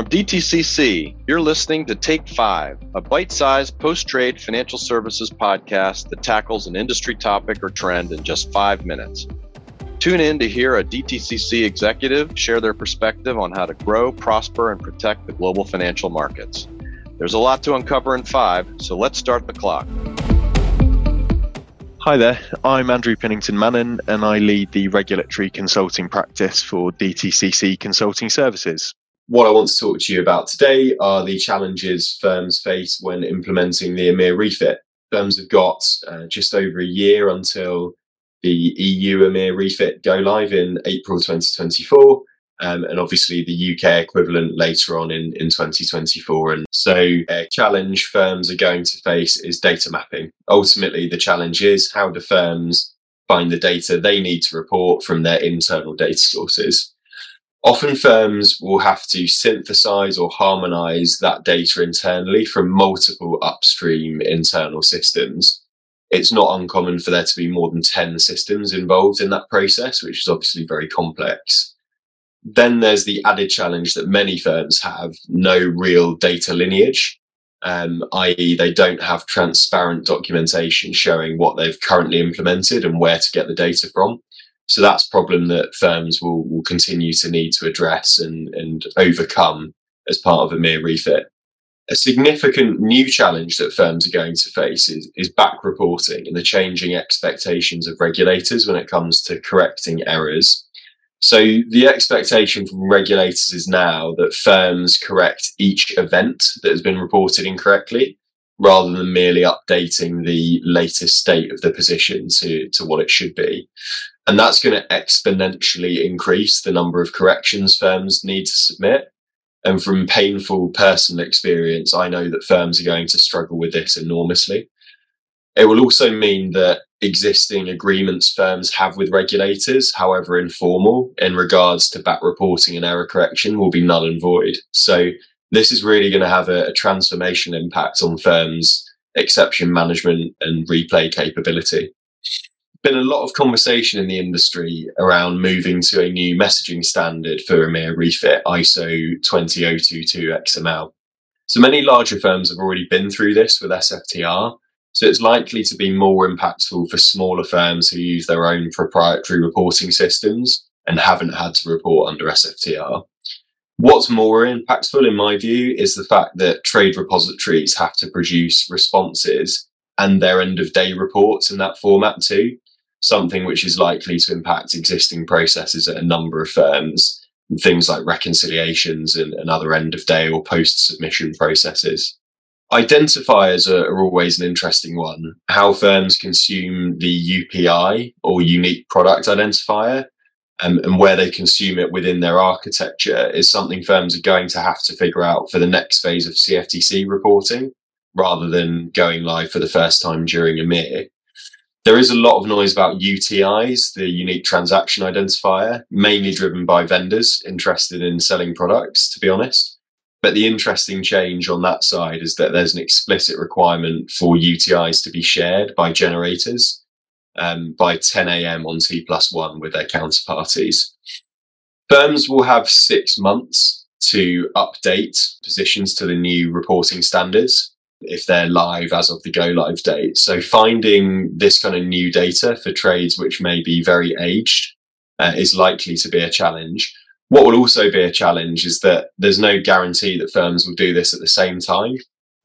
from DTCC, you're listening to Take Five, a bite sized post trade financial services podcast that tackles an industry topic or trend in just five minutes. Tune in to hear a DTCC executive share their perspective on how to grow, prosper, and protect the global financial markets. There's a lot to uncover in five, so let's start the clock. Hi there, I'm Andrew Pinnington Mannan and I lead the regulatory consulting practice for DTCC Consulting Services. What I want to talk to you about today are the challenges firms face when implementing the EMIR refit. Firms have got uh, just over a year until the EU EMIR refit go live in April 2024 um, and obviously the UK equivalent later on in, in 2024. And so, a challenge firms are going to face is data mapping. Ultimately, the challenge is how do firms find the data they need to report from their internal data sources? Often, firms will have to synthesize or harmonize that data internally from multiple upstream internal systems. It's not uncommon for there to be more than 10 systems involved in that process, which is obviously very complex. Then there's the added challenge that many firms have no real data lineage, um, i.e., they don't have transparent documentation showing what they've currently implemented and where to get the data from. So that's a problem that firms will, will continue to need to address and, and overcome as part of EMIR refit. A significant new challenge that firms are going to face is, is back reporting and the changing expectations of regulators when it comes to correcting errors so the expectation from regulators is now that firms correct each event that has been reported incorrectly rather than merely updating the latest state of the position to, to what it should be. And that's going to exponentially increase the number of corrections firms need to submit. And from painful personal experience, I know that firms are going to struggle with this enormously. It will also mean that existing agreements firms have with regulators, however informal, in regards to back reporting and error correction will be null and void. So this is really going to have a, a transformation impact on firms' exception management and replay capability. Been a lot of conversation in the industry around moving to a new messaging standard for EMIR refit, ISO 20022 XML. So many larger firms have already been through this with SFTR, so it's likely to be more impactful for smaller firms who use their own proprietary reporting systems and haven't had to report under SFTR. What's more impactful, in my view, is the fact that trade repositories have to produce responses and their end of day reports in that format too, something which is likely to impact existing processes at a number of firms, things like reconciliations and, and other end of day or post submission processes. Identifiers are, are, always an interesting one. How firms consume the UPI or unique product identifier um, and where they consume it within their architecture is something firms are going to have to figure out for the next phase of CFTC reporting rather than going live for the first time during a EMIR. There is a lot of noise about UTIs, the unique transaction identifier, mainly driven by vendors interested in selling products, to be honest. But the interesting change on that side is that there's an explicit requirement for UTIs to be shared by generators um, by 10 a.m. on T plus one with their counterparties. Firms will have six months to update positions to the new reporting standards if they're live as of the go live date. So finding this kind of new data for trades which may be very aged uh, is likely to be a challenge. What will also be a challenge is that there's no guarantee that firms will do this at the same time.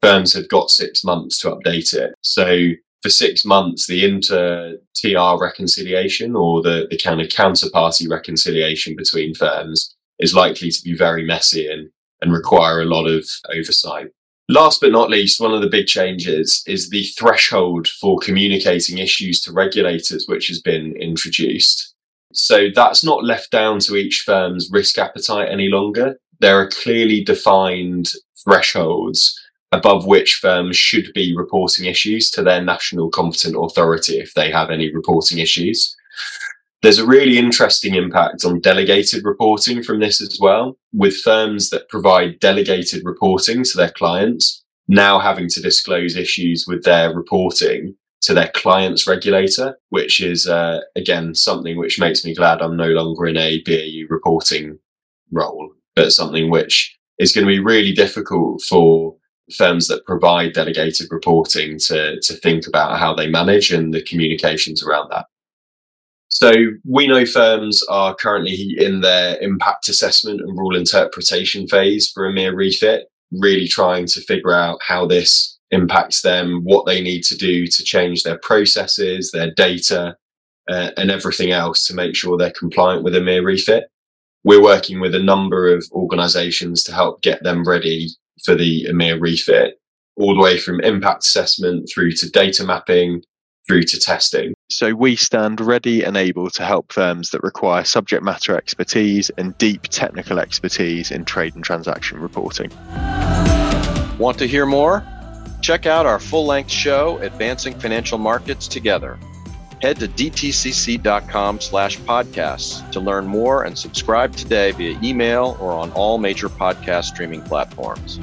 Firms have got six months to update it. So for six months, the inter TR reconciliation or the, the kind of counterparty reconciliation between firms is likely to be very messy and, and require a lot of oversight. Last but not least, one of the big changes is the threshold for communicating issues to regulators, which has been introduced. So that's not left down to each firm's risk appetite any longer. There are clearly defined thresholds above which firms should be reporting issues to their national competent authority if they have any reporting issues. There's a really interesting impact on delegated reporting from this as well, with firms that provide delegated reporting to their clients now having to disclose issues with their reporting to their client's regulator, which is uh, again something which makes me glad I'm no longer in a BAU reporting role, but something which is going to be really difficult for firms that provide delegated reporting to, to think about how they manage and the communications around that. So we know firms are currently in their impact assessment and rule interpretation phase for EMIR refit, really trying to figure out how this impacts them, what they need to do to change their processes, their data, uh, and everything else to make sure they're compliant with EMIR refit. We're working with a number of organizations to help get them ready for the EMIR refit, all the way from impact assessment through to data mapping, through to testing. So we stand ready and able to help firms that require subject matter expertise and deep technical expertise in trade and transaction reporting. Want to hear more? Check out our full length show, Advancing Financial Markets Together. Head to dtcc.com slash podcasts to learn more and subscribe today via email or on all major podcast streaming platforms.